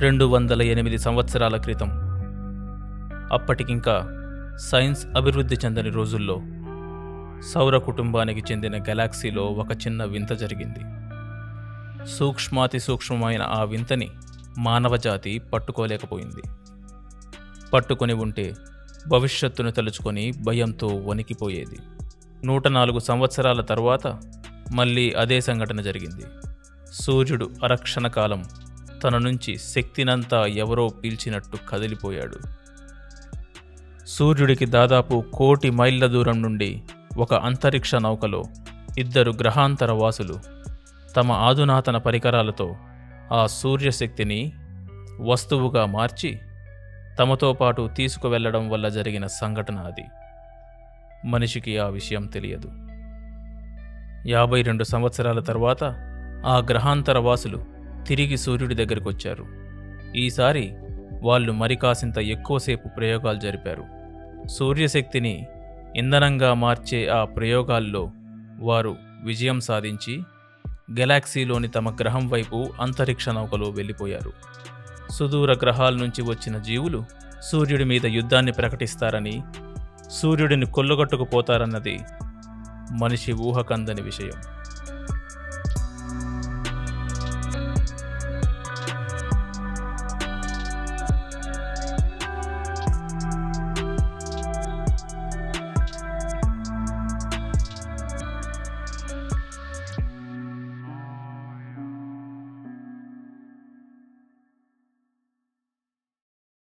రెండు వందల ఎనిమిది సంవత్సరాల క్రితం. అప్పటికింకా సైన్స్ అభివృద్ధి చెందని రోజుల్లో సౌర కుటుంబానికి చెందిన గెలాక్సీలో ఒక చిన్న వింత జరిగింది. సూక్ష్మాతి సూక్ష్మమైన ఆ వింతని మానవజాతి పట్టుకోలేకపోయింది. పట్టుకొని ఉంటే భవిష్యత్తును తలుచుకొని భయంతో వణికిపోయేది. నూట నాలుగు సంవత్సరాల తర్వాత మళ్ళీ అదే సంఘటన జరిగింది. సూర్యుడు అరక్షణ కాలం తన నుంచి శక్తినంతా ఎవరో పీల్చినట్టు కదిలిపోయాడు. సూర్యుడికి దాదాపు కోటి మైళ్ళ దూరం నుండి ఒక అంతరిక్ష నౌకలో ఇద్దరు గ్రహాంతర వాసులు తమ ఆధునాతన పరికరాలతో ఆ సూర్యశక్తిని వస్తువుగా మార్చి తమతో పాటు తీసుకువెళ్ళడం వల్ల జరిగిన సంఘటన అది. మనిషికి ఆ విషయం తెలియదు. యాభై రెండు సంవత్సరాల తర్వాత ఆ గ్రహాంతర వాసులు తిరిగి సూర్యుడి దగ్గరికి వచ్చారు. ఈసారి వాళ్ళు మరి కాసింత ఎక్కువసేపు ప్రయోగాలు జరిపారు. సూర్యశక్తిని ఇంధనంగా మార్చే ఆ ప్రయోగాల్లో వారు విజయం సాధించి గెలాక్సీలోని తమ గ్రహం వైపు అంతరిక్ష నౌకలో వెళ్ళిపోయారు. సుదూర గ్రహాల నుంచి వచ్చిన జీవులు సూర్యుడి మీద యుద్ధాన్ని ప్రకటిస్తారని సూర్యుడిని కొల్లగొట్టుకుపోతారన్నది మనిషి ఊహకందని విషయం.